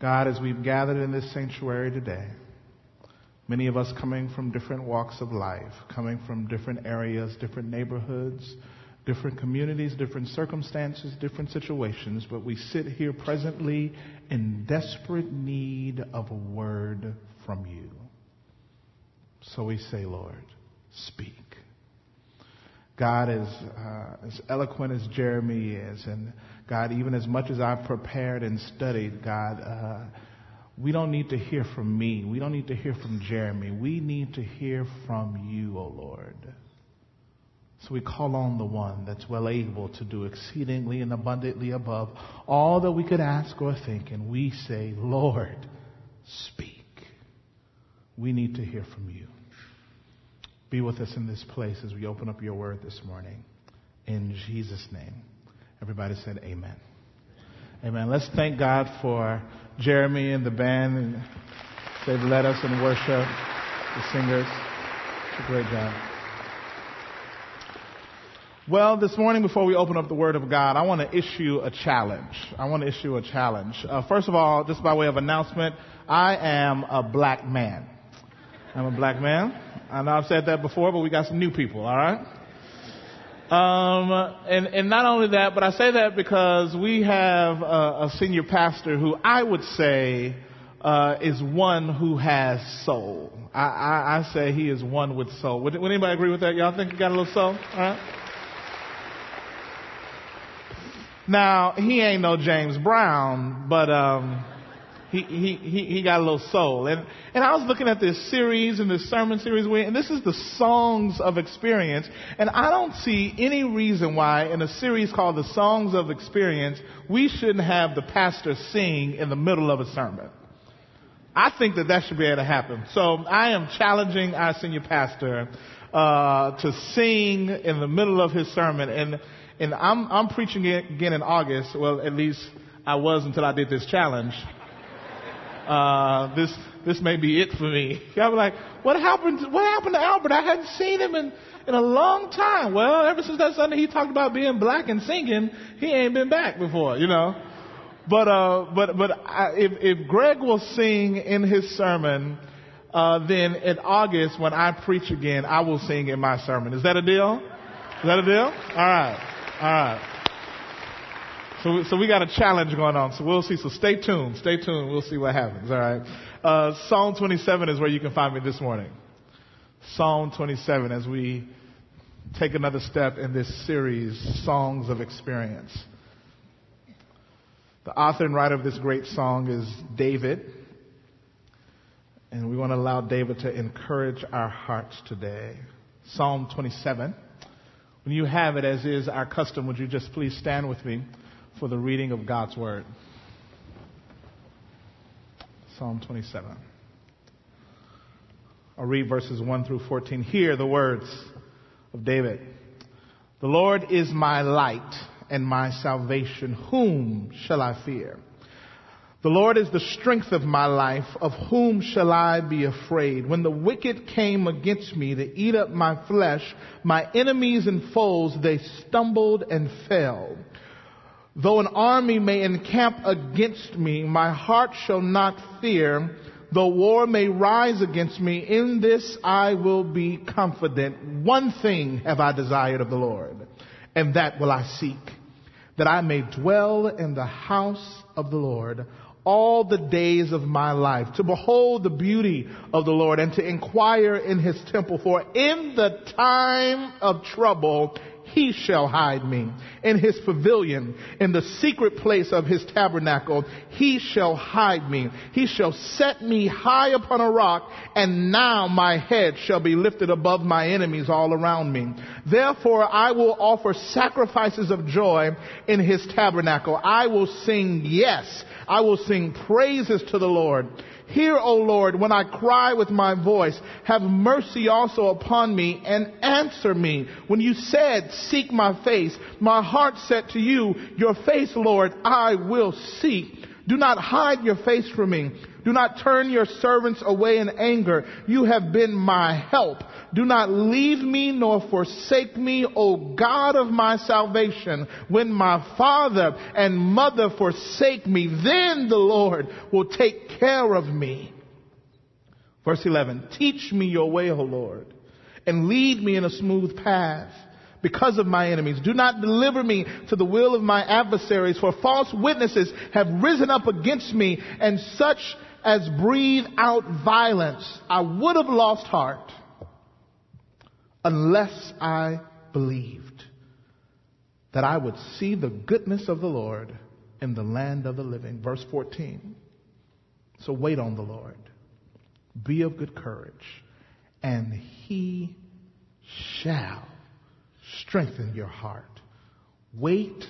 God, as we've gathered in this sanctuary today, many of us coming from different walks of life, coming from different areas, different neighborhoods, different communities, different circumstances, different situations, but we sit here presently in desperate need of a word from you. So we say, Lord, speak. God, is uh, as eloquent as Jeremy is, and God, even as much as I've prepared and studied, God, uh, we don't need to hear from me. We don't need to hear from Jeremy. We need to hear from you, O oh Lord. So we call on the one that's well able to do exceedingly and abundantly above all that we could ask or think, and we say, Lord, speak. We need to hear from you. Be with us in this place as we open up your word this morning. In Jesus' name. Everybody said amen. Amen. Let's thank God for Jeremy and the band. And they've led us in worship, the singers. It's a great job. Well, this morning before we open up the Word of God, I want to issue a challenge. I want to issue a challenge. Uh, first of all, just by way of announcement, I am a black man. I'm a black man. I know I've said that before, but we got some new people, alright? Um, and, and not only that, but I say that because we have a, a senior pastor who I would say uh, is one who has soul. I, I, I say he is one with soul. Would, would anybody agree with that? Y'all think he got a little soul? All right. Now, he ain't no James Brown, but, um, he, he, he, got a little soul. And, and I was looking at this series and this sermon series, and this is the Songs of Experience. And I don't see any reason why in a series called the Songs of Experience, we shouldn't have the pastor sing in the middle of a sermon. I think that that should be able to happen. So I am challenging our senior pastor, uh, to sing in the middle of his sermon. And and I'm, I'm preaching again in August. Well, at least I was until I did this challenge. Uh, this, this may be it for me. Be like, what happened, to, what happened to Albert? I hadn't seen him in, in a long time. Well, ever since that Sunday he talked about being black and singing, he ain't been back before, you know. But, uh, but, but I, if, if Greg will sing in his sermon, uh, then in August when I preach again, I will sing in my sermon. Is that a deal? Is that a deal? All right. All right. So, so we got a challenge going on. So we'll see. So stay tuned. Stay tuned. We'll see what happens. All right. Uh, Psalm 27 is where you can find me this morning. Psalm 27 as we take another step in this series, Songs of Experience. The author and writer of this great song is David. And we want to allow David to encourage our hearts today. Psalm 27. When you have it, as is our custom, would you just please stand with me for the reading of God's Word? Psalm 27. I'll read verses 1 through 14. Hear the words of David. The Lord is my light and my salvation. Whom shall I fear? The Lord is the strength of my life. Of whom shall I be afraid? When the wicked came against me to eat up my flesh, my enemies and foes, they stumbled and fell. Though an army may encamp against me, my heart shall not fear. Though war may rise against me, in this I will be confident. One thing have I desired of the Lord, and that will I seek, that I may dwell in the house of the Lord all the days of my life, to behold the beauty of the Lord and to inquire in his temple. For in the time of trouble, he shall hide me. In his pavilion, in the secret place of his tabernacle, he shall hide me. He shall set me high upon a rock, and now my head shall be lifted above my enemies all around me. Therefore I will offer sacrifices of joy in his tabernacle. I will sing yes I will sing praises to the Lord. Hear, O Lord, when I cry with my voice. Have mercy also upon me and answer me. When you said, seek my face, my heart said to you, your face, Lord, I will seek. Do not hide your face from me. Do not turn your servants away in anger. You have been my help. Do not leave me nor forsake me, O God of my salvation. When my father and mother forsake me, then the Lord will take care of me. Verse 11, teach me your way, O Lord, and lead me in a smooth path because of my enemies. Do not deliver me to the will of my adversaries, for false witnesses have risen up against me, and such as breathe out violence. I would have lost heart unless I believed that I would see the goodness of the Lord in the land of the living. Verse 14. So wait on the Lord. Be of good courage, and he shall strengthen your heart. Wait,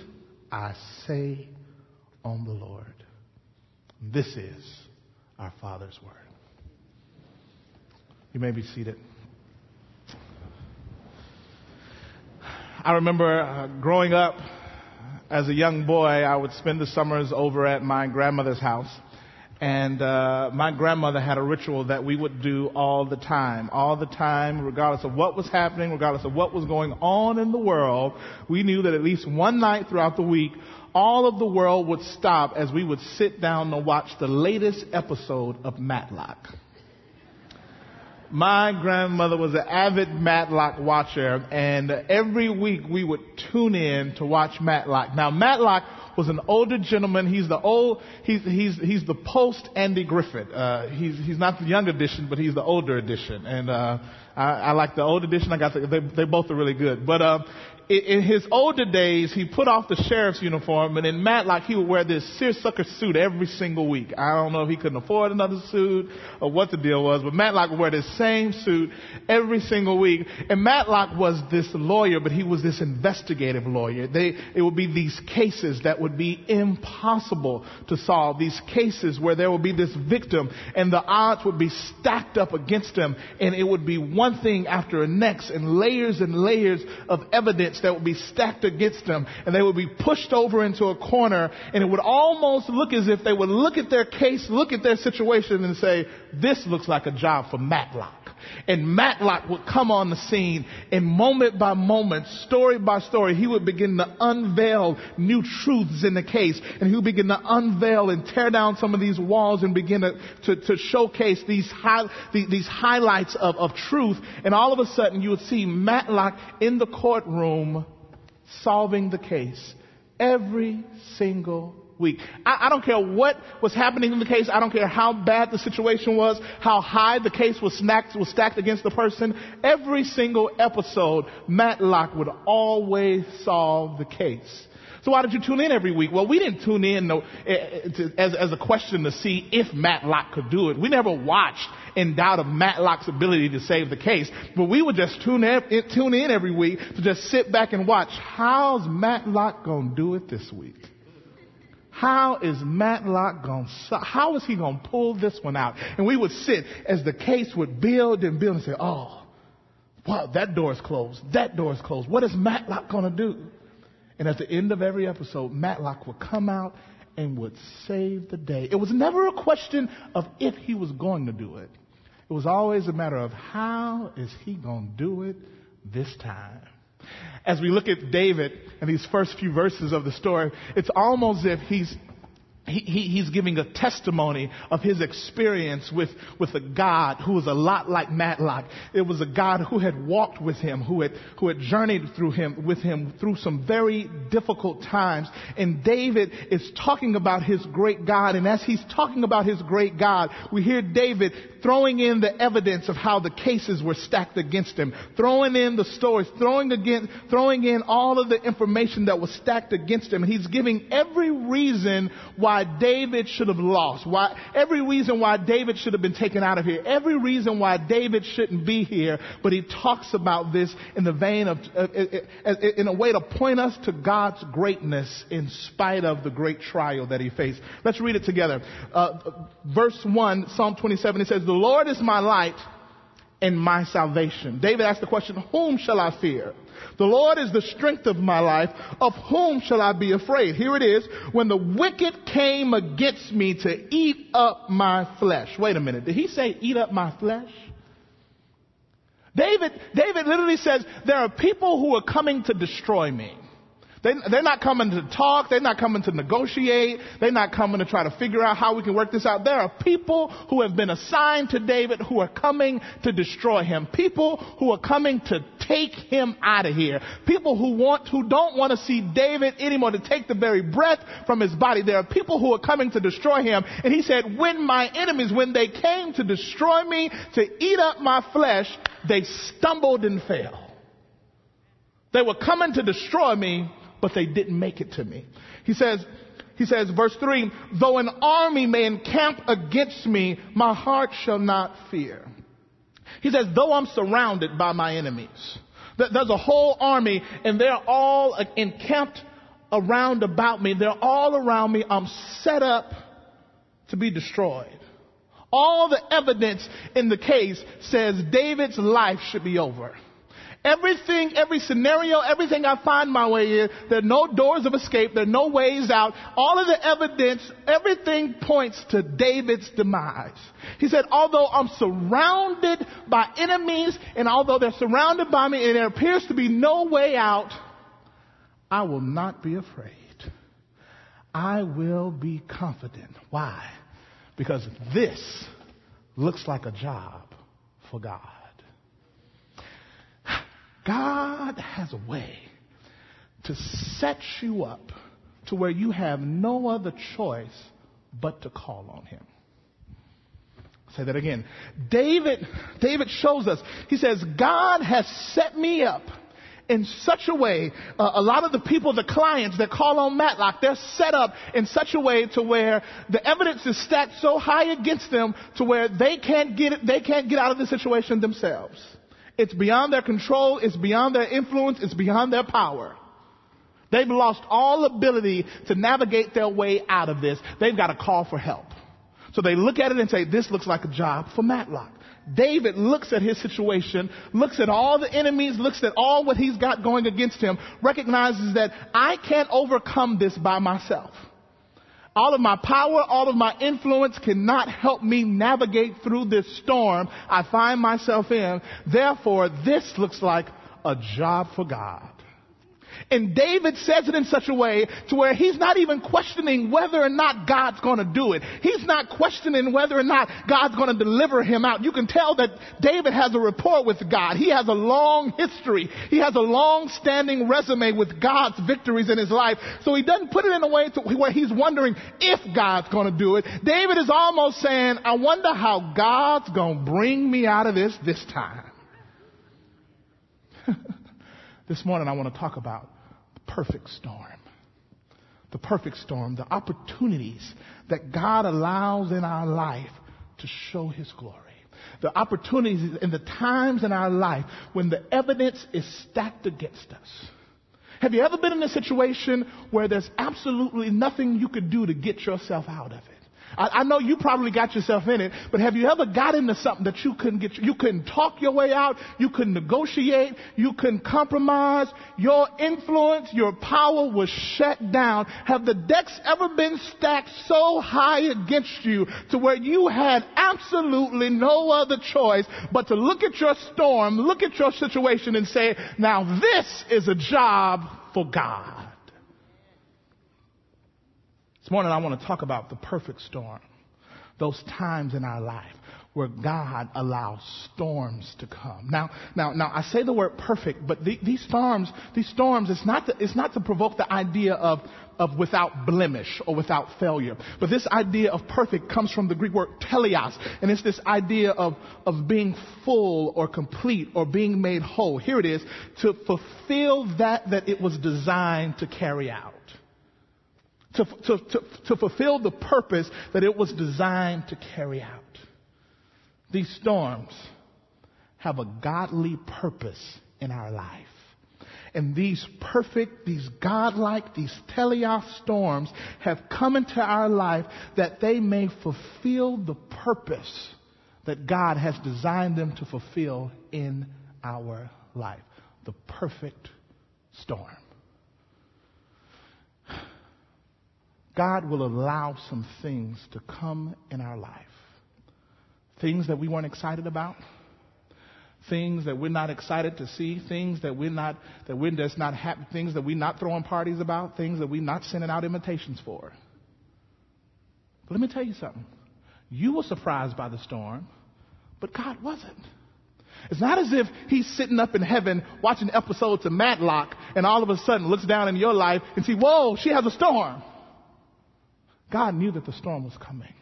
I say, on the Lord. This is our Father's word. You may be seated. I remember uh, growing up as a young boy, I would spend the summers over at my grandmother's house. And uh, my grandmother had a ritual that we would do all the time, all the time, regardless of what was happening, regardless of what was going on in the world. We knew that at least one night throughout the week, all of the world would stop as we would sit down and watch the latest episode of Matlock. My grandmother was an avid Matlock watcher, and every week we would tune in to watch Matlock. Now, Matlock was an older gentleman. He's the old, he's, he's, he's the post Andy Griffith. Uh, he's, he's not the young edition, but he's the older edition. And, uh, I, I like the old edition. I got the, they, they both are really good. But, uh, in his older days, he put off the sheriff's uniform, and in Matlock, he would wear this seersucker suit every single week. I don't know if he couldn't afford another suit or what the deal was, but Matlock would wear this same suit every single week. And Matlock was this lawyer, but he was this investigative lawyer. They, it would be these cases that would be impossible to solve. These cases where there would be this victim, and the odds would be stacked up against him, and it would be one thing after the next, and layers and layers of evidence that would be stacked against them and they would be pushed over into a corner and it would almost look as if they would look at their case, look at their situation and say, this looks like a job for Matlock. And Matlock would come on the scene and moment by moment, story by story, he would begin to unveil new truths in the case. And he would begin to unveil and tear down some of these walls and begin to, to, to showcase these, high, these highlights of, of truth. And all of a sudden you would see Matlock in the courtroom solving the case every single week. I, I, don't care what was happening in the case. I don't care how bad the situation was, how high the case was stacked, was stacked against the person. Every single episode, Matlock would always solve the case. So why did you tune in every week? Well, we didn't tune in no, eh, eh, as, as a question to see if Matlock could do it. We never watched in doubt of Matlock's ability to save the case. But we would just tune in, eh, tune in every week to just sit back and watch. How's Matlock to do it this week? How is Matlock going to, how is he going to pull this one out? And we would sit as the case would build and build and say, oh, wow, that door is closed. That door is closed. What is Matlock going to do? And at the end of every episode, Matlock would come out and would save the day. It was never a question of if he was going to do it. It was always a matter of how is he going to do it this time. As we look at David and these first few verses of the story, it's almost as if he's he, he, he's giving a testimony of his experience with, with a God who was a lot like Matlock. It was a God who had walked with him, who had, who had journeyed through him, with him through some very difficult times. And David is talking about his great God. And as he's talking about his great God, we hear David throwing in the evidence of how the cases were stacked against him, throwing in the stories, throwing again, throwing in all of the information that was stacked against him. And he's giving every reason why why David should have lost, why, every reason why David should have been taken out of here, every reason why David shouldn't be here, but he talks about this in the vein of, uh, uh, uh, in a way to point us to God's greatness in spite of the great trial that he faced. Let's read it together. Uh, verse 1, Psalm 27, it says, The Lord is my light and my salvation. David asked the question, whom shall I fear? The Lord is the strength of my life. Of whom shall I be afraid? Here it is. When the wicked came against me to eat up my flesh. Wait a minute. Did he say eat up my flesh? David, David literally says, there are people who are coming to destroy me. They, they're not coming to talk. They're not coming to negotiate. They're not coming to try to figure out how we can work this out. There are people who have been assigned to David who are coming to destroy him. People who are coming to take him out of here. People who want, who don't want to see David anymore, to take the very breath from his body. There are people who are coming to destroy him. And he said, when my enemies, when they came to destroy me, to eat up my flesh, they stumbled and fell. They were coming to destroy me, but they didn't make it to me. He says, he says, verse 3, though an army may encamp against me, my heart shall not fear. He says, though I'm surrounded by my enemies, there's a whole army and they're all encamped around about me. They're all around me. I'm set up to be destroyed. All the evidence in the case says David's life should be over. Everything, every scenario, everything I find my way in, there are no doors of escape, there are no ways out. All of the evidence, everything points to David's demise. He said, although I'm surrounded by enemies, and although they're surrounded by me and there appears to be no way out, I will not be afraid. I will be confident. Why? Because this looks like a job for God. God has a way to set you up to where you have no other choice but to call on him. I'll say that again. David, David shows us, he says, God has set me up in such a way, uh, a lot of the people, the clients that call on Matlock, they're set up in such a way to where the evidence is stacked so high against them to where they can't get they can't get out of the situation themselves. It's beyond their control. It's beyond their influence. It's beyond their power. They've lost all ability to navigate their way out of this. They've got to call for help. So they look at it and say, this looks like a job for Matlock. David looks at his situation, looks at all the enemies, looks at all what he's got going against him, recognizes that I can't overcome this by myself. All of my power, all of my influence cannot help me navigate through this storm I find myself in. Therefore, this looks like a job for God. And David says it in such a way to where he's not even questioning whether or not God's going to do it. He's not questioning whether or not God's going to deliver him out. You can tell that David has a rapport with God. He has a long history. He has a long standing resume with God's victories in his life. So he doesn't put it in a way to where he's wondering if God's going to do it. David is almost saying, I wonder how God's going to bring me out of this this time. this morning I want to talk about the perfect storm. The perfect storm, the opportunities that God allows in our life to show His glory. The opportunities and the times in our life when the evidence is stacked against us. Have you ever been in a situation where there's absolutely nothing you could do to get yourself out of it? I, I, know you probably got yourself in it, but have you ever got into something that you couldn't get, you couldn't talk your way out, you couldn't negotiate, you couldn't compromise, your influence, your power was shut down. Have the decks ever been stacked so high against you to where you had absolutely no other choice but to look at your storm, look at your situation and say, now this is a job for God. This morning I want to talk about the perfect storm. Those times in our life where God allows storms to come. Now, now, now I say the word perfect, but the, these storms, these storms, it's not, to, it's not to provoke the idea of, of without blemish or without failure. But this idea of perfect comes from the Greek word teleos, and it's this idea of, of being full or complete or being made whole. Here it is, to fulfill that that it was designed to carry out to, to, to, to fulfill the purpose that it was designed to carry out. These storms have a godly purpose in our life. And these perfect, these godlike, these teleos storms have come into our life that they may fulfill the purpose that God has designed them to fulfill in our life. The perfect storm. God will allow some things to come in our life. Things that we weren't excited about. Things that we're not excited to see. Things that we're not, that we're just not happy. Things that we're not throwing parties about. Things that we're not sending out invitations for. But let me tell you something. You were surprised by the storm, but God wasn't. It's not as if he's sitting up in heaven watching episodes of Matlock and all of a sudden looks down in your life and see, whoa, she has a storm. God knew that the storm was coming.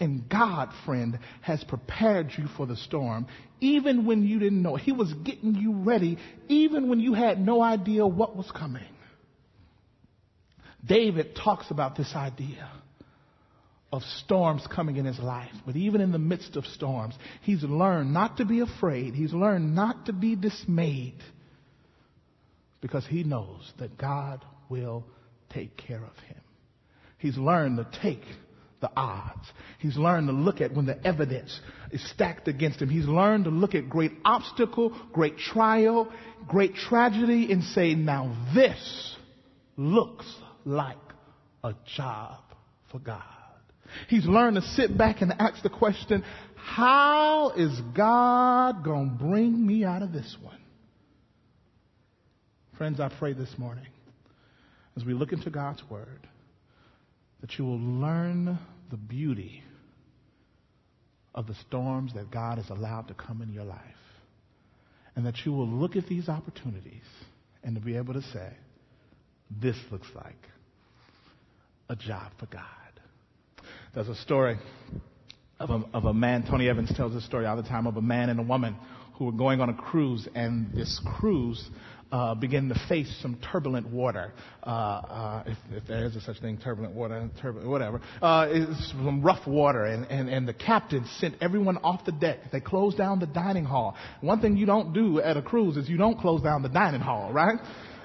And God, friend, has prepared you for the storm, even when you didn't know. He was getting you ready, even when you had no idea what was coming. David talks about this idea of storms coming in his life. But even in the midst of storms, he's learned not to be afraid. He's learned not to be dismayed because he knows that God will take care of him. He's learned to take the odds. He's learned to look at when the evidence is stacked against him. He's learned to look at great obstacle, great trial, great tragedy and say, now this looks like a job for God. He's learned to sit back and ask the question, how is God going to bring me out of this one? Friends, I pray this morning as we look into God's Word that you will learn the beauty of the storms that God has allowed to come in your life. And that you will look at these opportunities and to be able to say, this looks like a job for God. There's a story of a, of a man, Tony Evans tells this story all the time, of a man and a woman who were going on a cruise, and this cruise uh, began to face some turbulent water. Uh, uh, if, if, there is a such thing, turbulent water, turbulent, whatever. Uh, it's some rough water, and, and, and the captain sent everyone off the deck. They closed down the dining hall. One thing you don't do at a cruise is you don't close down the dining hall, right?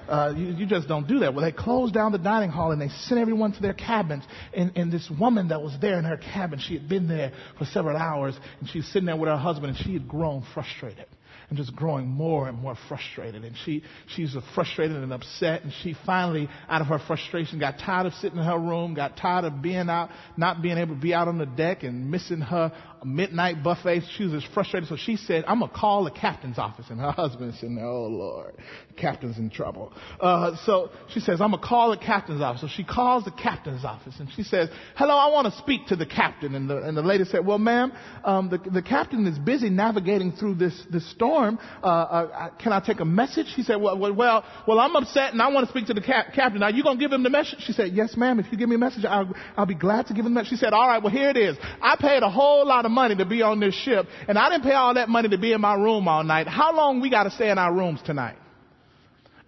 Uh, you, you, just don't do that. Well, they closed down the dining hall and they sent everyone to their cabins. And, and this woman that was there in her cabin, she had been there for several hours and she's sitting there with her husband and she had grown frustrated and just growing more and more frustrated. And she, she's frustrated and upset. And she finally, out of her frustration, got tired of sitting in her room, got tired of being out, not being able to be out on the deck and missing her midnight buffet. She was just frustrated. So she said, I'm going to call the captain's office. And her husband said, oh Lord, the captain's in trouble. Uh, so she says, I'm going to call the captain's office. So she calls the captain's office and she says, hello, I want to speak to the captain. And the, and the lady said, well, ma'am, um, the, the captain is busy navigating through this, this storm. Uh, uh, can I take a message? He said, well, well, well, I'm upset and I want to speak to the cap- captain. Are you going to give him the message? She said, yes, ma'am. If you give me a message, I'll, I'll be glad to give him that. She said, all right, well, here it is. I paid a whole lot of money to be on this ship and I didn't pay all that money to be in my room all night. How long we got to stay in our rooms tonight?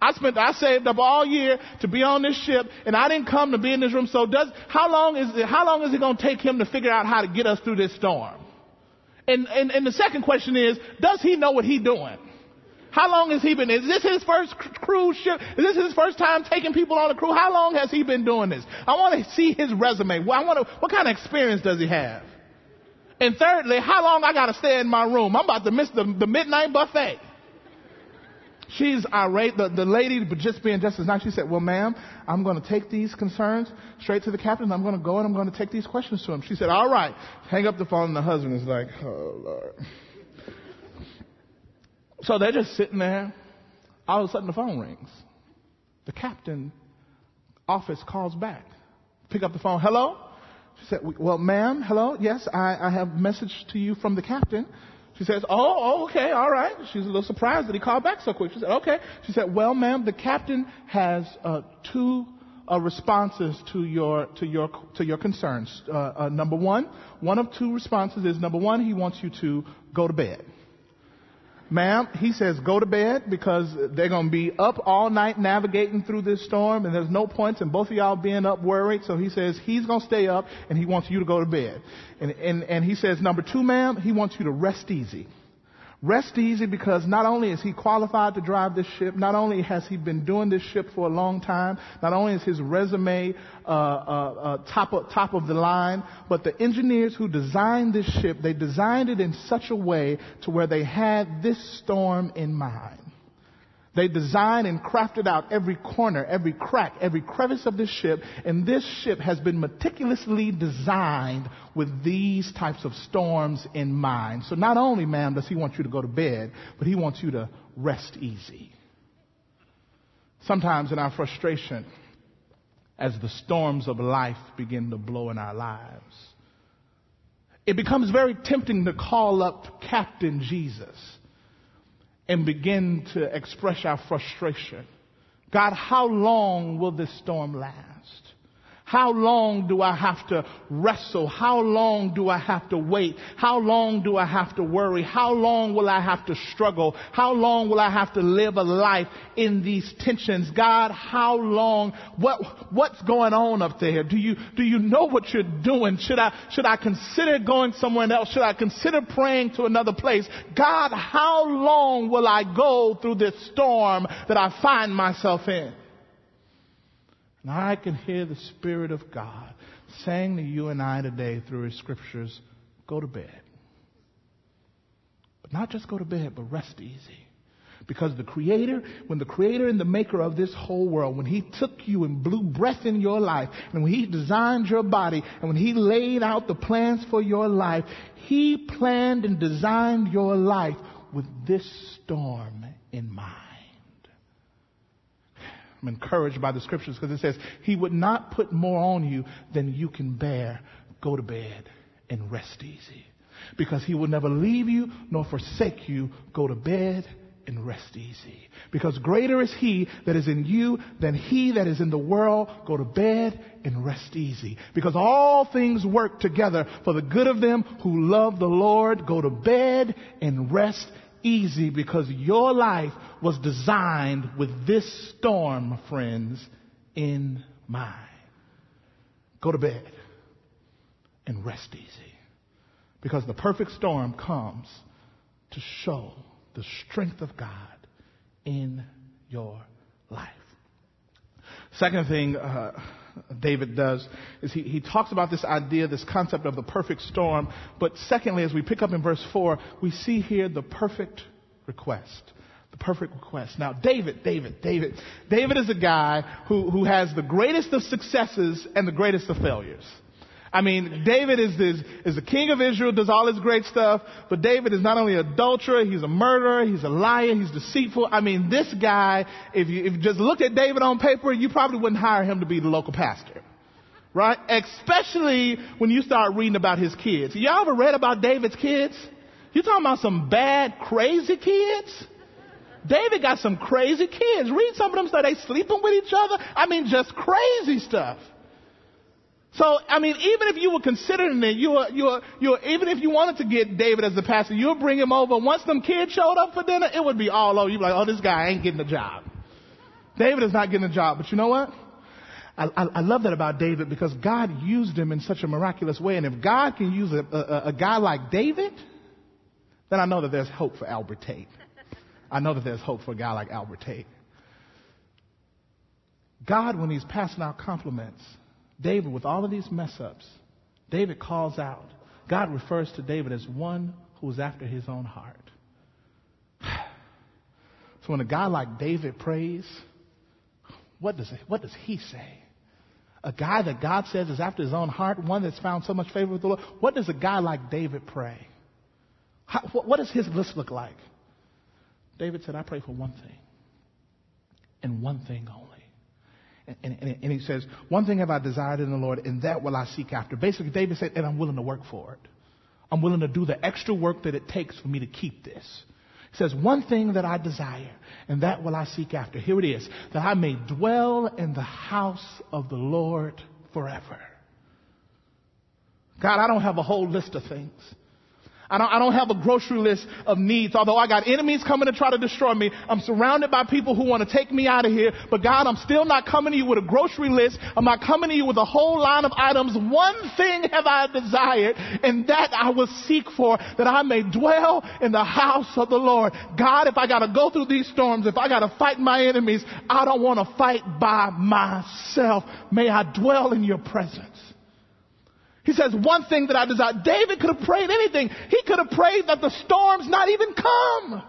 I spent, I saved up all year to be on this ship, and I didn't come to be in this room. So does, how long is it, how long is it going to take him to figure out how to get us through this storm? And, and, and the second question is, does he know what he's doing? How long has he been? Is this his first cruise ship? Is this his first time taking people on a cruise? How long has he been doing this? I want to see his resume. I want to, what kind of experience does he have? And thirdly, how long I got to stay in my room? I'm about to miss the, the midnight buffet. She's irate. The, the lady, just being just as nice, she said, well, ma'am, I'm going to take these concerns straight to the captain. I'm going to go and I'm going to take these questions to him. She said, all right. Hang up the phone and the husband is like, oh, Lord. So they're just sitting there. All of a sudden the phone rings. The captain office calls back. Pick up the phone. Hello? She said, well, ma'am, hello? Yes, I, I have a message to you from the captain. She says, oh, oh, okay, all right. She's a little surprised that he called back so quick. She said, okay. She said, well, ma'am, the captain has uh, two uh, responses to your to your to your concerns. Uh, uh, number one, one of two responses is number one, he wants you to go to bed. Ma'am, he says go to bed because they're going to be up all night navigating through this storm and there's no points in both of y'all being up worried. So he says he's going to stay up and he wants you to go to bed. And, and, and he says number two, ma'am, he wants you to rest easy. Rest easy because not only is he qualified to drive this ship, not only has he been doing this ship for a long time, not only is his resume uh, uh, uh, top, of, top of the line, but the engineers who designed this ship, they designed it in such a way to where they had this storm in mind. They designed and crafted out every corner, every crack, every crevice of this ship, and this ship has been meticulously designed with these types of storms in mind. So not only, ma'am, does he want you to go to bed, but he wants you to rest easy. Sometimes in our frustration, as the storms of life begin to blow in our lives, it becomes very tempting to call up Captain Jesus and begin to express our frustration. God, how long will this storm last? How long do I have to wrestle? How long do I have to wait? How long do I have to worry? How long will I have to struggle? How long will I have to live a life in these tensions? God, how long? What, what's going on up there? Do you, do you know what you're doing? Should I, should I consider going somewhere else? Should I consider praying to another place? God, how long will I go through this storm that I find myself in? And I can hear the Spirit of God saying to you and I today through His scriptures, go to bed. But not just go to bed, but rest easy. Because the Creator, when the Creator and the Maker of this whole world, when He took you and blew breath in your life, and when He designed your body, and when He laid out the plans for your life, He planned and designed your life with this storm in mind. I'm encouraged by the scriptures because it says, He would not put more on you than you can bear. Go to bed and rest easy. Because He will never leave you nor forsake you. Go to bed and rest easy. Because greater is He that is in you than He that is in the world. Go to bed and rest easy. Because all things work together for the good of them who love the Lord. Go to bed and rest easy because your life was designed with this storm, friends, in mind. Go to bed and rest easy because the perfect storm comes to show the strength of God in your life. Second thing, uh, David does is he, he talks about this idea, this concept of the perfect storm. But secondly, as we pick up in verse 4, we see here the perfect request. The perfect request. Now, David, David, David. David is a guy who, who has the greatest of successes and the greatest of failures. I mean, David is this, is the king of Israel, does all this great stuff, but David is not only an adulterer, he's a murderer, he's a liar, he's deceitful. I mean, this guy, if you, if you just looked at David on paper, you probably wouldn't hire him to be the local pastor. Right? Especially when you start reading about his kids. Y'all ever read about David's kids? You talking about some bad, crazy kids? David got some crazy kids. Read some of them stuff. They sleeping with each other. I mean, just crazy stuff. So, I mean, even if you were considering it, you were, you were, you were, even if you wanted to get David as the pastor, you would bring him over. Once them kids showed up for dinner, it would be all over. You'd be like, oh, this guy ain't getting a job. David is not getting a job. But you know what? I, I, I love that about David because God used him in such a miraculous way. And if God can use a, a, a guy like David, then I know that there's hope for Albert Tate. I know that there's hope for a guy like Albert Tate. God, when he's passing out compliments, David, with all of these mess ups, David calls out. God refers to David as one who is after his own heart. So when a guy like David prays, what does, what does he say? A guy that God says is after his own heart, one that's found so much favor with the Lord. What does a guy like David pray? How, what, what does his list look like? David said, I pray for one thing, and one thing only. And, and, and, he says, One thing have I desired in the Lord, and that will I seek after. Basically, David said, And I'm willing to work for it. I'm willing to do the extra work that it takes for me to keep this. He says, One thing that I desire, and that will I seek after. Here it is that I may dwell in the house of the Lord forever. God, I don't have a whole list of things. I don't, I don't have a grocery list of needs. Although I got enemies coming to try to destroy me. I'm surrounded by people who want to take me out of here. But God, I'm still not coming to you with a grocery list. I'm not coming to you with a whole line of items. One thing have I desired and that I will seek for that I may dwell in the house of the Lord. God, if I got to go through these storms, if I got to fight my enemies, I don't want to fight by myself. May I dwell in your presence. He says, one thing that I desire. David could have prayed anything. He could have prayed that the storms not even come.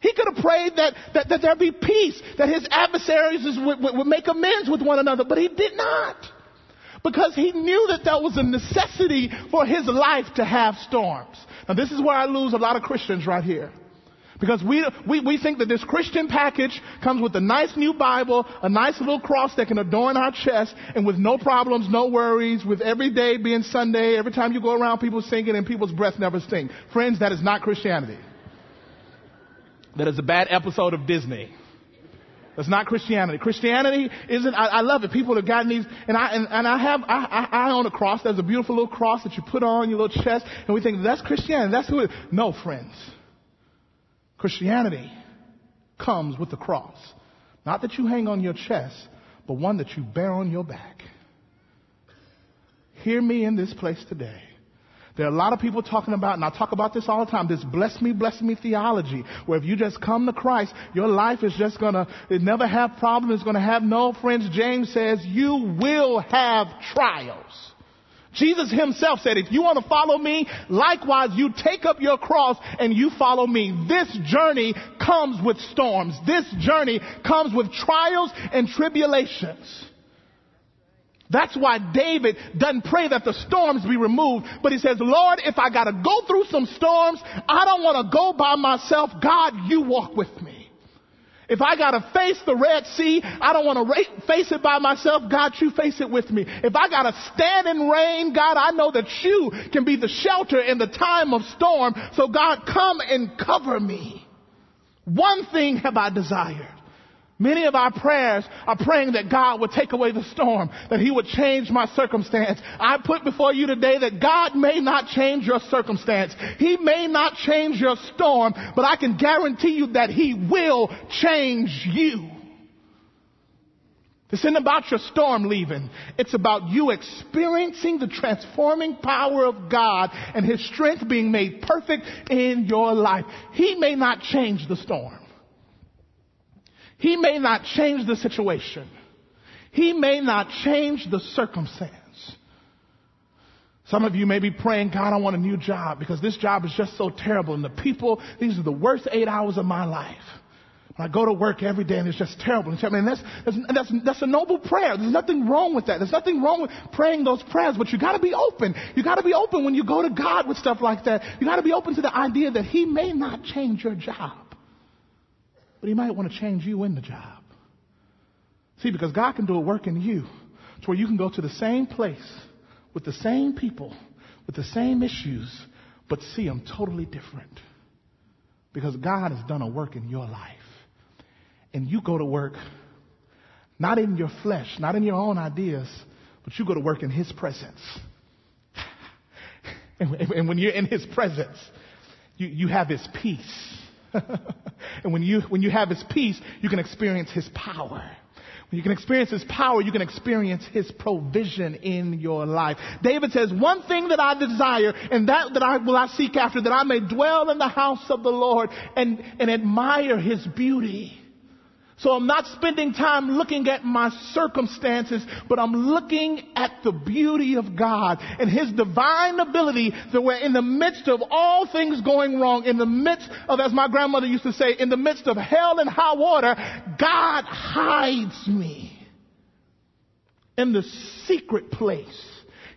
He could have prayed that, that, that there be peace, that his adversaries would, would, would make amends with one another, but he did not. Because he knew that that was a necessity for his life to have storms. Now this is where I lose a lot of Christians right here. Because we, we, we think that this Christian package comes with a nice new Bible, a nice little cross that can adorn our chest, and with no problems, no worries, with every day being Sunday, every time you go around people singing and people's breath never stink. Friends, that is not Christianity. That is a bad episode of Disney. That's not Christianity. Christianity isn't, I, I love it. People have gotten these, and I, and, and I have, I, I, I own a cross. There's a beautiful little cross that you put on your little chest, and we think that's Christianity. That's who it is. No, friends. Christianity comes with the cross. Not that you hang on your chest, but one that you bear on your back. Hear me in this place today. There are a lot of people talking about, and I talk about this all the time, this bless me, bless me theology, where if you just come to Christ, your life is just gonna, it never have problems, it's gonna have no friends. James says, you will have trials. Jesus himself said, if you want to follow me, likewise you take up your cross and you follow me. This journey comes with storms. This journey comes with trials and tribulations. That's why David doesn't pray that the storms be removed, but he says, Lord, if I gotta go through some storms, I don't want to go by myself. God, you walk with me. If I gotta face the Red Sea, I don't want to ra- face it by myself. God, you face it with me. If I gotta stand in rain, God, I know that you can be the shelter in the time of storm. So God, come and cover me. One thing have I desired Many of our prayers are praying that God would take away the storm, that He would change my circumstance. I put before you today that God may not change your circumstance. He may not change your storm, but I can guarantee you that He will change you. This isn't about your storm leaving. It's about you experiencing the transforming power of God and His strength being made perfect in your life. He may not change the storm. He may not change the situation. He may not change the circumstance. Some of you may be praying, God, I want a new job because this job is just so terrible. And the people, these are the worst eight hours of my life. I go to work every day and it's just terrible. And that's, that's, that's, that's a noble prayer. There's nothing wrong with that. There's nothing wrong with praying those prayers, but you gotta be open. You gotta be open when you go to God with stuff like that. You gotta be open to the idea that He may not change your job. But he might want to change you in the job. See, because God can do a work in you to where you can go to the same place with the same people, with the same issues, but see them totally different. Because God has done a work in your life. And you go to work not in your flesh, not in your own ideas, but you go to work in His presence. and, when you're in His presence, you, you have His peace. and when you, when you have His peace, you can experience His power. When you can experience His power, you can experience His provision in your life. David says, one thing that I desire, and that that I will I seek after, that I may dwell in the house of the Lord and, and admire His beauty. So I'm not spending time looking at my circumstances, but I'm looking at the beauty of God and His divine ability that we're in the midst of all things going wrong, in the midst of, as my grandmother used to say, in the midst of hell and high water, God hides me in the secret place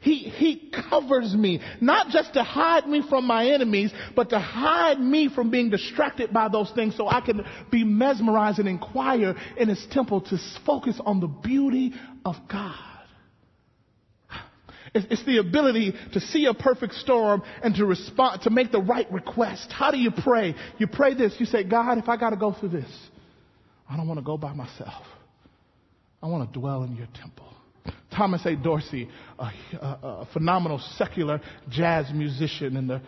he, he covers me, not just to hide me from my enemies, but to hide me from being distracted by those things so I can be mesmerized and inquire in his temple to focus on the beauty of God. It's the ability to see a perfect storm and to respond, to make the right request. How do you pray? You pray this. You say, God, if I got to go through this, I don't want to go by myself. I want to dwell in your temple. Thomas A. Dorsey, a, a, a phenomenal secular jazz musician in the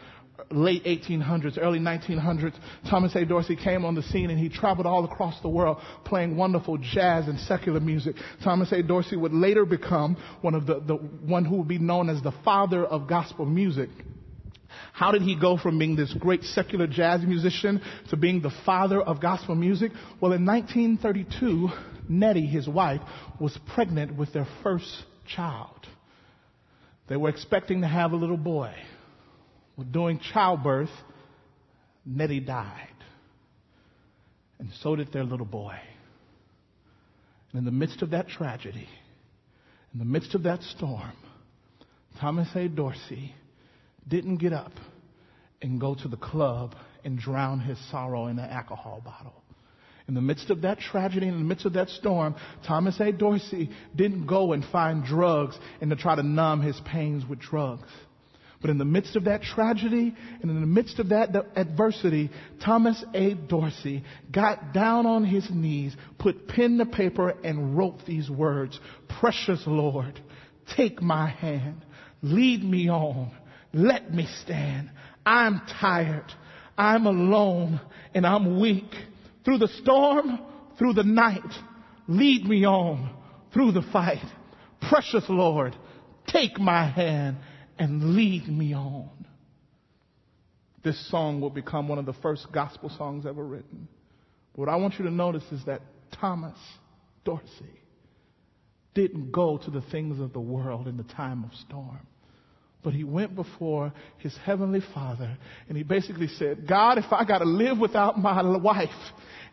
late 1800s, early 1900s, Thomas A. Dorsey came on the scene and he traveled all across the world playing wonderful jazz and secular music. Thomas A. Dorsey would later become one of the, the one who would be known as the father of gospel music. How did he go from being this great secular jazz musician to being the father of gospel music? Well, in 1932, Nettie, his wife, was pregnant with their first child. They were expecting to have a little boy. Well, during childbirth, Nettie died. And so did their little boy. And in the midst of that tragedy, in the midst of that storm, Thomas A. Dorsey didn't get up and go to the club and drown his sorrow in an alcohol bottle. In the midst of that tragedy, in the midst of that storm, Thomas A. Dorsey didn't go and find drugs and to try to numb his pains with drugs. But in the midst of that tragedy and in the midst of that adversity, Thomas A. Dorsey got down on his knees, put pen to paper, and wrote these words Precious Lord, take my hand, lead me on, let me stand. I'm tired, I'm alone, and I'm weak. Through the storm, through the night, lead me on through the fight. Precious Lord, take my hand and lead me on. This song will become one of the first gospel songs ever written. But What I want you to notice is that Thomas Dorsey didn't go to the things of the world in the time of storm. But he went before his heavenly father and he basically said, God, if I gotta live without my wife,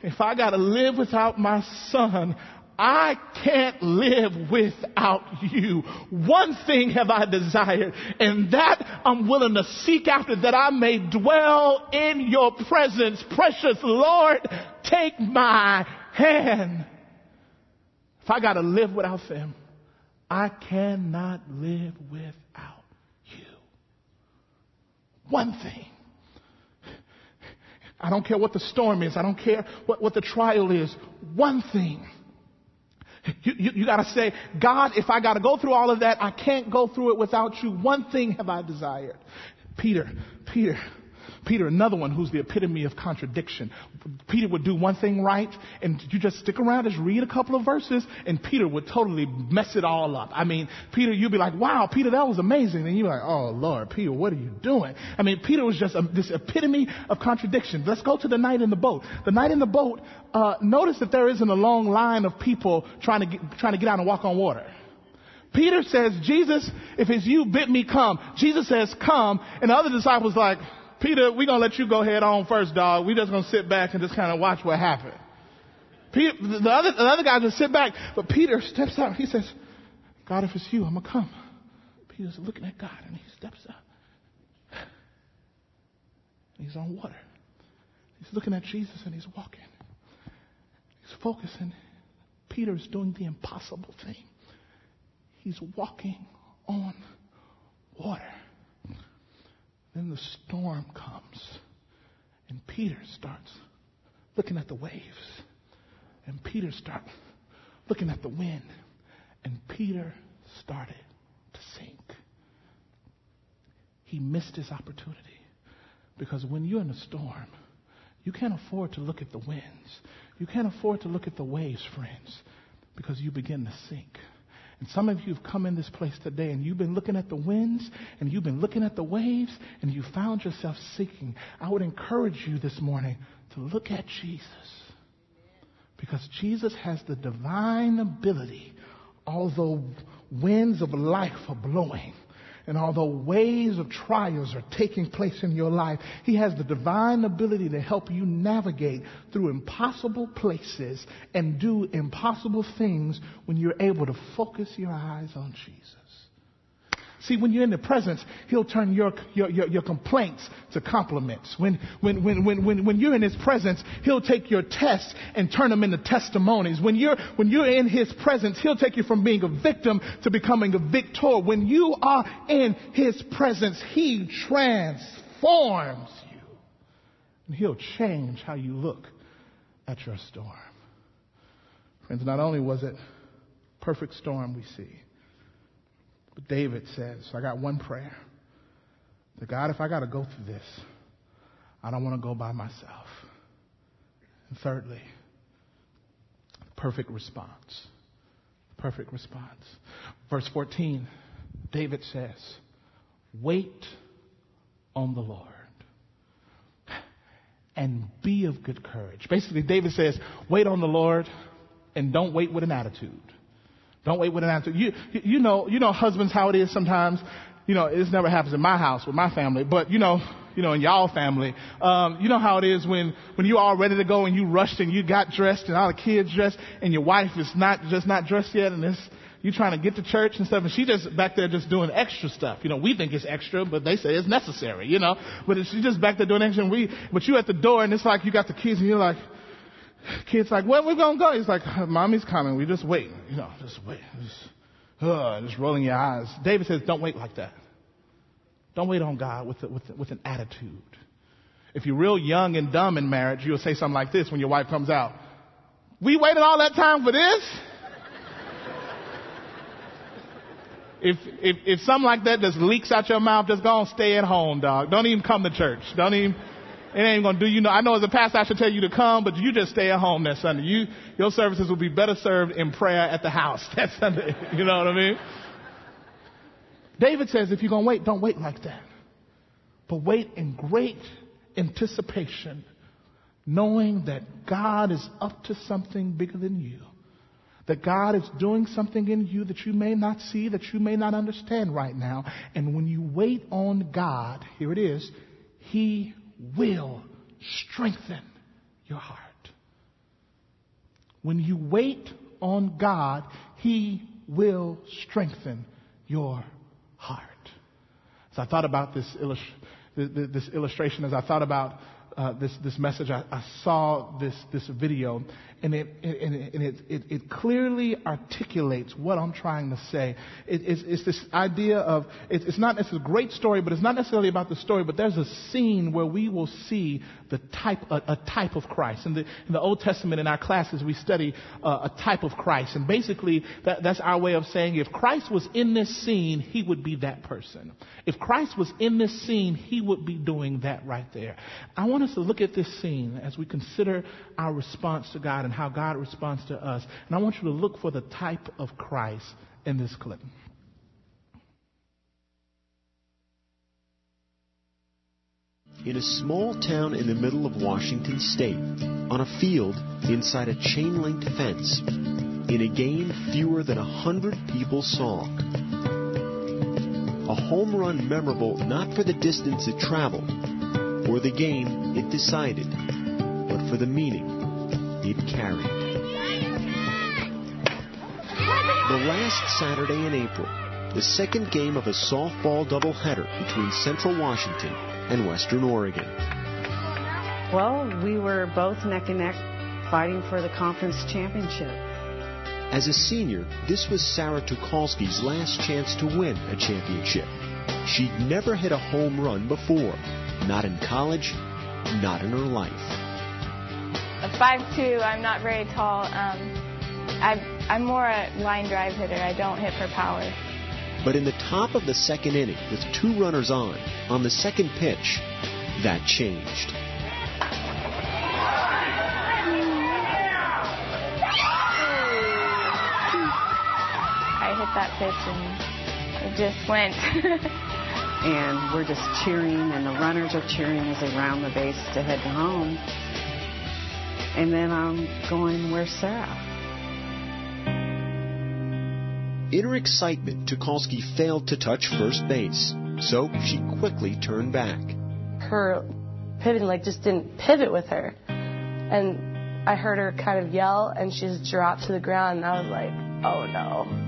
if I gotta live without my son, I can't live without you. One thing have I desired, and that I'm willing to seek after that I may dwell in your presence. Precious Lord, take my hand. If I gotta live without them, I cannot live without. One thing. I don't care what the storm is. I don't care what, what the trial is. One thing you, you, you gotta say, God, if I gotta go through all of that, I can't go through it without you. One thing have I desired. Peter, Peter, Peter, another one who's the epitome of contradiction. Peter would do one thing right, and you just stick around, just read a couple of verses, and Peter would totally mess it all up. I mean, Peter, you'd be like, wow, Peter, that was amazing. And you're like, oh, Lord, Peter, what are you doing? I mean, Peter was just a, this epitome of contradiction. Let's go to the night in the boat. The night in the boat, uh, notice that there isn't a long line of people trying to get, trying to get out and walk on water. Peter says, Jesus, if it's you, bid me come. Jesus says, come. And the other disciples like, Peter, we're going to let you go head on first, dog. We're just going to sit back and just kind of watch what happens. Peter, the other, the other guys just sit back, but Peter steps out. He says, God, if it's you, I'm going to come. Peter's looking at God and he steps out. He's on water. He's looking at Jesus and he's walking. He's focusing. Peter is doing the impossible thing. He's walking on water. Then the storm comes, and Peter starts looking at the waves, and Peter starts looking at the wind, and Peter started to sink. He missed his opportunity because when you're in a storm, you can't afford to look at the winds. You can't afford to look at the waves, friends, because you begin to sink. And some of you have come in this place today and you've been looking at the winds and you've been looking at the waves and you found yourself seeking. I would encourage you this morning to look at Jesus. Because Jesus has the divine ability, although winds of life are blowing, and although waves of trials are taking place in your life, He has the divine ability to help you navigate through impossible places and do impossible things when you're able to focus your eyes on Jesus. See, when you're in the presence, he'll turn your, your, your, your, complaints to compliments. When, when, when, when, when, when you're in his presence, he'll take your tests and turn them into testimonies. When you're, when you're in his presence, he'll take you from being a victim to becoming a victor. When you are in his presence, he transforms you. And he'll change how you look at your storm. Friends, not only was it perfect storm we see, But David says, I got one prayer. That God, if I got to go through this, I don't want to go by myself. And thirdly, perfect response. Perfect response. Verse 14, David says, Wait on the Lord and be of good courage. Basically, David says, Wait on the Lord and don't wait with an attitude. Don't wait with an answer. You, you know, you know husbands how it is sometimes. You know, this never happens in my house with my family, but you know, you know, in y'all family, um, you know how it is when, when you all ready to go and you rushed and you got dressed and all the kids dressed and your wife is not, just not dressed yet and it's, you trying to get to church and stuff and she just back there just doing extra stuff. You know, we think it's extra, but they say it's necessary, you know, but she's just back there doing extra and we, but you at the door and it's like you got the kids and you're like, kids like, where we gonna go? He's like, mommy's coming. We just wait, you know, just wait. Just, uh, just rolling your eyes. David says, don't wait like that. Don't wait on God with, with, with an attitude. If you're real young and dumb in marriage, you'll say something like this when your wife comes out. We waited all that time for this? if, if, if something like that just leaks out your mouth, just go and stay at home, dog. Don't even come to church. Don't even, it ain't gonna do you no, I know as a pastor I should tell you to come, but you just stay at home that Sunday. You, your services will be better served in prayer at the house that Sunday. You know what I mean? David says if you're to wait, don't wait like that. But wait in great anticipation, knowing that God is up to something bigger than you. That God is doing something in you that you may not see, that you may not understand right now. And when you wait on God, here it is, He will strengthen your heart. When you wait on God, He will strengthen your heart. So I thought about this, illust- this illustration as I thought about uh, this this message, I, I, saw this this video, and it and it, and it, it, it clearly articulates what I'm trying to say. It, it's, it's, this idea of it's, it's not it's a great story, but it's not necessarily about the story. But there's a scene where we will see the type a, a type of Christ. In the in the Old Testament, in our classes, we study uh, a type of Christ, and basically that, that's our way of saying if Christ was in this scene, he would be that person. If Christ was in this scene, he would be doing that right there. I want us to look at this scene as we consider our response to God and how God responds to us. And I want you to look for the type of Christ in this clip. In a small town in the middle of Washington state, on a field inside a chain linked fence, in a game fewer than a hundred people saw. A home run memorable not for the distance it traveled, or the game it decided, but for the meaning it carried. The last Saturday in April, the second game of a softball doubleheader between Central Washington and Western Oregon. Well, we were both neck and neck fighting for the conference championship. As a senior, this was Sarah Tucholsky's last chance to win a championship. She'd never hit a home run before, not in college, not in her life. A 5'2", I'm not very tall. Um, I, I'm more a line drive hitter. I don't hit for power. But in the top of the second inning, with two runners on, on the second pitch, that changed. I hit that pitch and it just went. and we're just cheering, and the runners are cheering as they round the base to head home. And then I'm going, where's Sarah? In her excitement, Tucholsky failed to touch first base, so she quickly turned back. Her pivoting like just didn't pivot with her, and I heard her kind of yell, and she just dropped to the ground, and I was like, oh no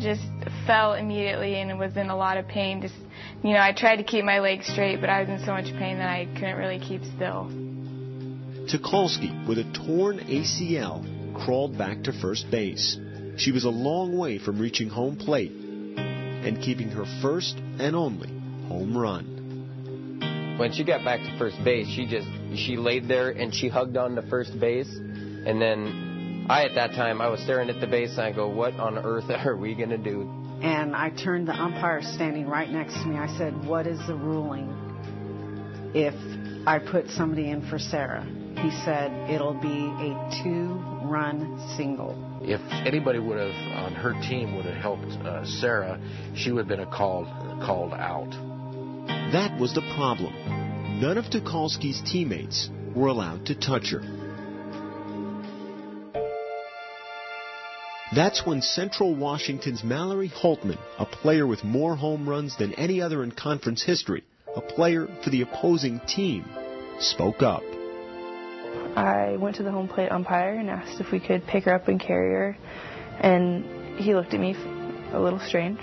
just fell immediately and was in a lot of pain. Just, you know, I tried to keep my legs straight, but I was in so much pain that I couldn't really keep still. Tucholsky, with a torn ACL, crawled back to first base. She was a long way from reaching home plate and keeping her first and only home run. When she got back to first base, she just she laid there and she hugged on to first base, and then I, at that time, I was staring at the base and I go, what on earth are we going to do? And I turned the umpire standing right next to me. I said, What is the ruling if I put somebody in for Sarah? He said, It'll be a two run single. If anybody would have on her team would have helped uh, Sarah, she would have been a called called out. That was the problem. None of Tucholsky's teammates were allowed to touch her. That's when Central Washington's Mallory Holtman, a player with more home runs than any other in conference history, a player for the opposing team, spoke up. I went to the home plate umpire and asked if we could pick her up and carry her, and he looked at me a little strange.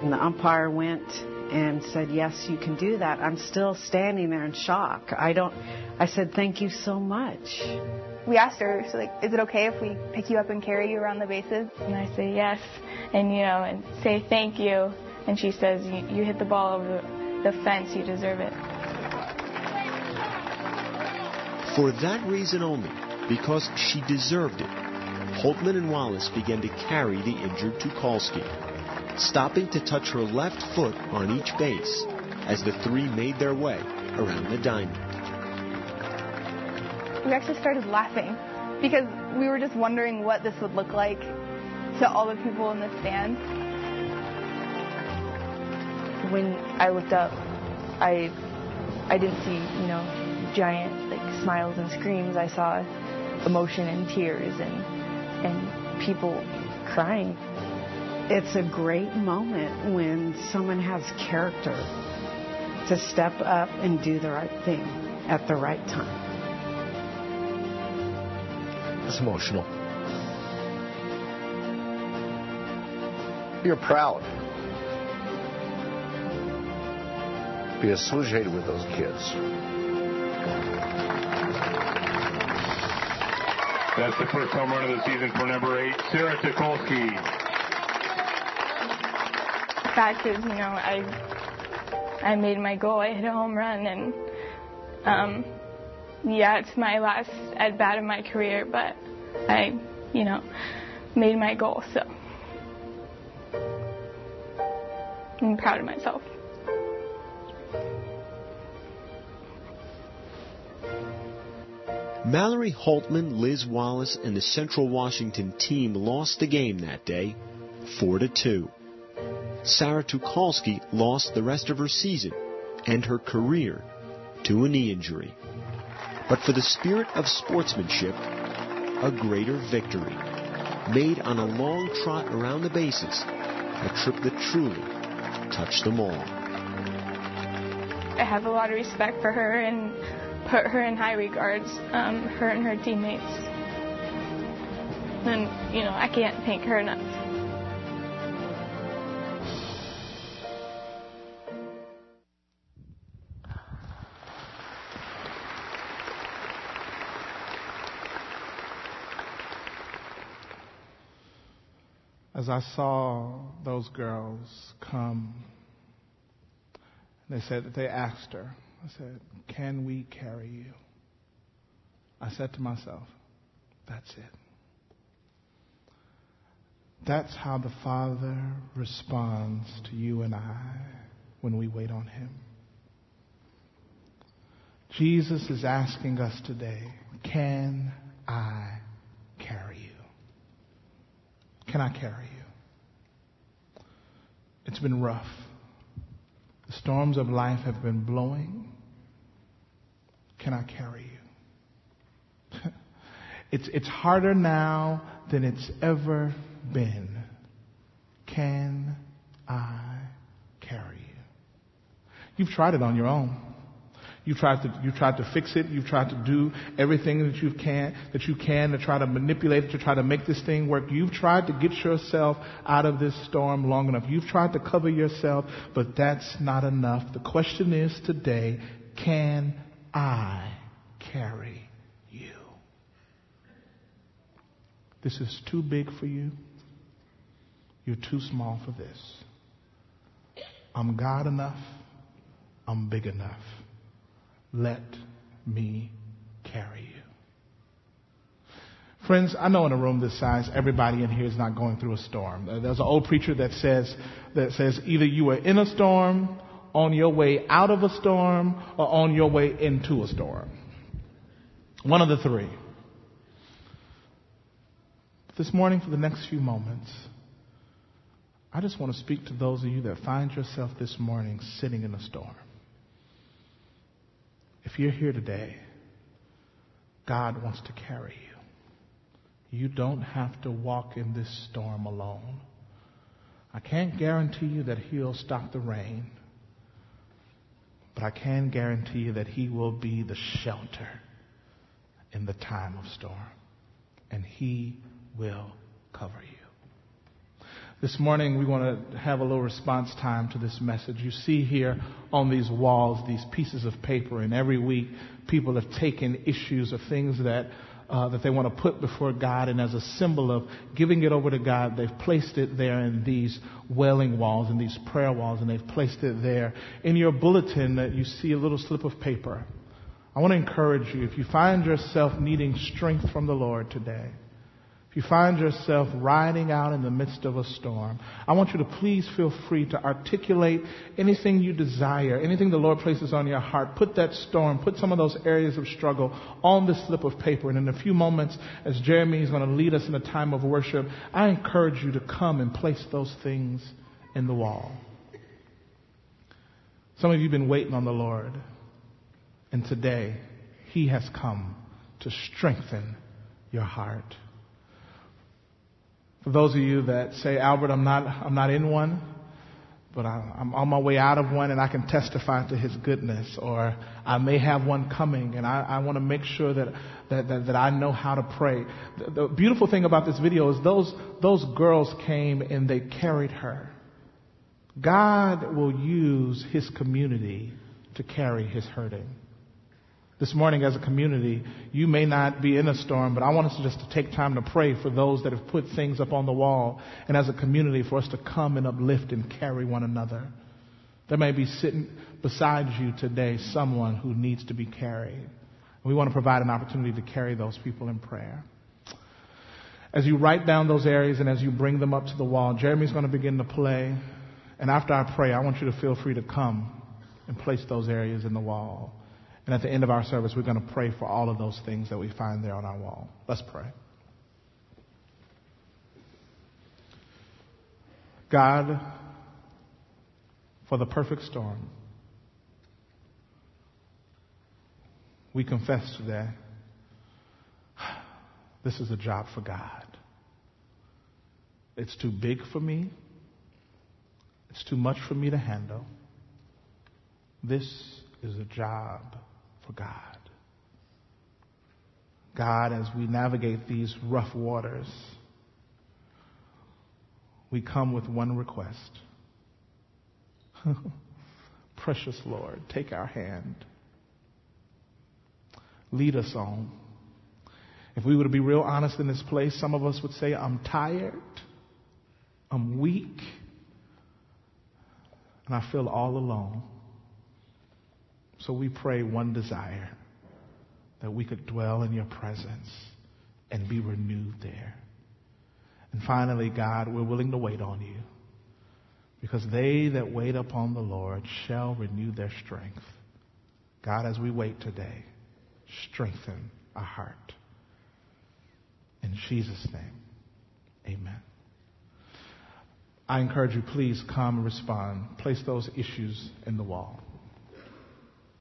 And the umpire went and said, "Yes, you can do that." I'm still standing there in shock. I don't. I said, "Thank you so much." We asked her, like, is it okay if we pick you up and carry you around the bases? And I say yes, and you know, and say thank you. And she says, "You, you hit the ball over the, fence. You deserve it." For that reason only, because she deserved it, Holtman and Wallace began to carry the injured Tucholsky, stopping to touch her left foot on each base as the three made their way around the diamond. We actually started laughing because we were just wondering what this would look like to all the people in the stands. When I looked up, I I didn't see you know giant like smiles and screams. I saw emotion and tears and and people crying. It's a great moment when someone has character to step up and do the right thing at the right time. It's emotional. You're proud. Be associated with those kids. That's the first home run of the season for number eight, Sarah Tucholsky. Fact is, you know, I I made my goal. I hit a home run, and um, yeah, it's my last at bat of my career, but I, you know, made my goal. So I'm proud of myself. Mallory Holtman, Liz Wallace, and the Central Washington team lost the game that day, 4 to 2. Sarah Tucholsky lost the rest of her season and her career to a knee injury. But for the spirit of sportsmanship, a greater victory, made on a long trot around the bases, a trip that truly touched them all. I have a lot of respect for her and put her in high regards, um, her and her teammates. And, you know, I can't thank her enough. As I saw those girls come, they said, that they asked her, I said, Can we carry you? I said to myself, That's it. That's how the Father responds to you and I when we wait on Him. Jesus is asking us today, Can I carry you? Can I carry you? It's been rough. The storms of life have been blowing. Can I carry you? it's, it's harder now than it's ever been. Can I carry you? You've tried it on your own. You've tried to, you've tried to fix it. You've tried to do everything that you can, that you can to try to manipulate it, to try to make this thing work. You've tried to get yourself out of this storm long enough. You've tried to cover yourself, but that's not enough. The question is today, can I carry you? This is too big for you. You're too small for this. I'm God enough. I'm big enough. Let me carry you. Friends, I know in a room this size, everybody in here is not going through a storm. There's an old preacher that says, that says either you are in a storm, on your way out of a storm, or on your way into a storm. One of the three. This morning, for the next few moments, I just want to speak to those of you that find yourself this morning sitting in a storm. If you're here today, God wants to carry you. You don't have to walk in this storm alone. I can't guarantee you that He'll stop the rain, but I can guarantee you that He will be the shelter in the time of storm, and He will cover you. This morning, we want to have a little response time to this message. You see here on these walls these pieces of paper, and every week people have taken issues or things that uh, that they want to put before God, and as a symbol of giving it over to God, they've placed it there in these wailing walls and these prayer walls, and they've placed it there. In your bulletin, that you see a little slip of paper. I want to encourage you, if you find yourself needing strength from the Lord today, you find yourself riding out in the midst of a storm, I want you to please feel free to articulate anything you desire, anything the Lord places on your heart. Put that storm, put some of those areas of struggle on this slip of paper. And in a few moments, as Jeremy is going to lead us in a time of worship, I encourage you to come and place those things in the wall. Some of you have been waiting on the Lord, and today He has come to strengthen your heart. For those of you that say, Albert, I'm not, I'm not in one, but I, I'm on my way out of one and I can testify to his goodness, or I may have one coming and I, I want to make sure that, that, that, that I know how to pray. The, the beautiful thing about this video is those, those girls came and they carried her. God will use his community to carry his hurting. This morning, as a community, you may not be in a storm, but I want us just to take time to pray for those that have put things up on the wall, and as a community, for us to come and uplift and carry one another. There may be sitting beside you today someone who needs to be carried. We want to provide an opportunity to carry those people in prayer. As you write down those areas and as you bring them up to the wall, Jeremy's going to begin to play. And after I pray, I want you to feel free to come and place those areas in the wall. And at the end of our service, we're going to pray for all of those things that we find there on our wall. Let's pray. God, for the perfect storm, we confess today this is a job for God. It's too big for me. It's too much for me to handle. This is a job for God. God, as we navigate these rough waters, we come with one request. Precious Lord, take our hand. Lead us on. If we were to be real honest in this place, some of us would say, I'm tired, I'm weak, and I feel all alone. So we pray one desire that we could dwell in your presence and be renewed there. And finally, God, we're willing to wait on you because they that wait upon the Lord shall renew their strength. God, as we wait today, strengthen our heart. In Jesus' name, amen. I encourage you, please come and respond. Place those issues in the wall.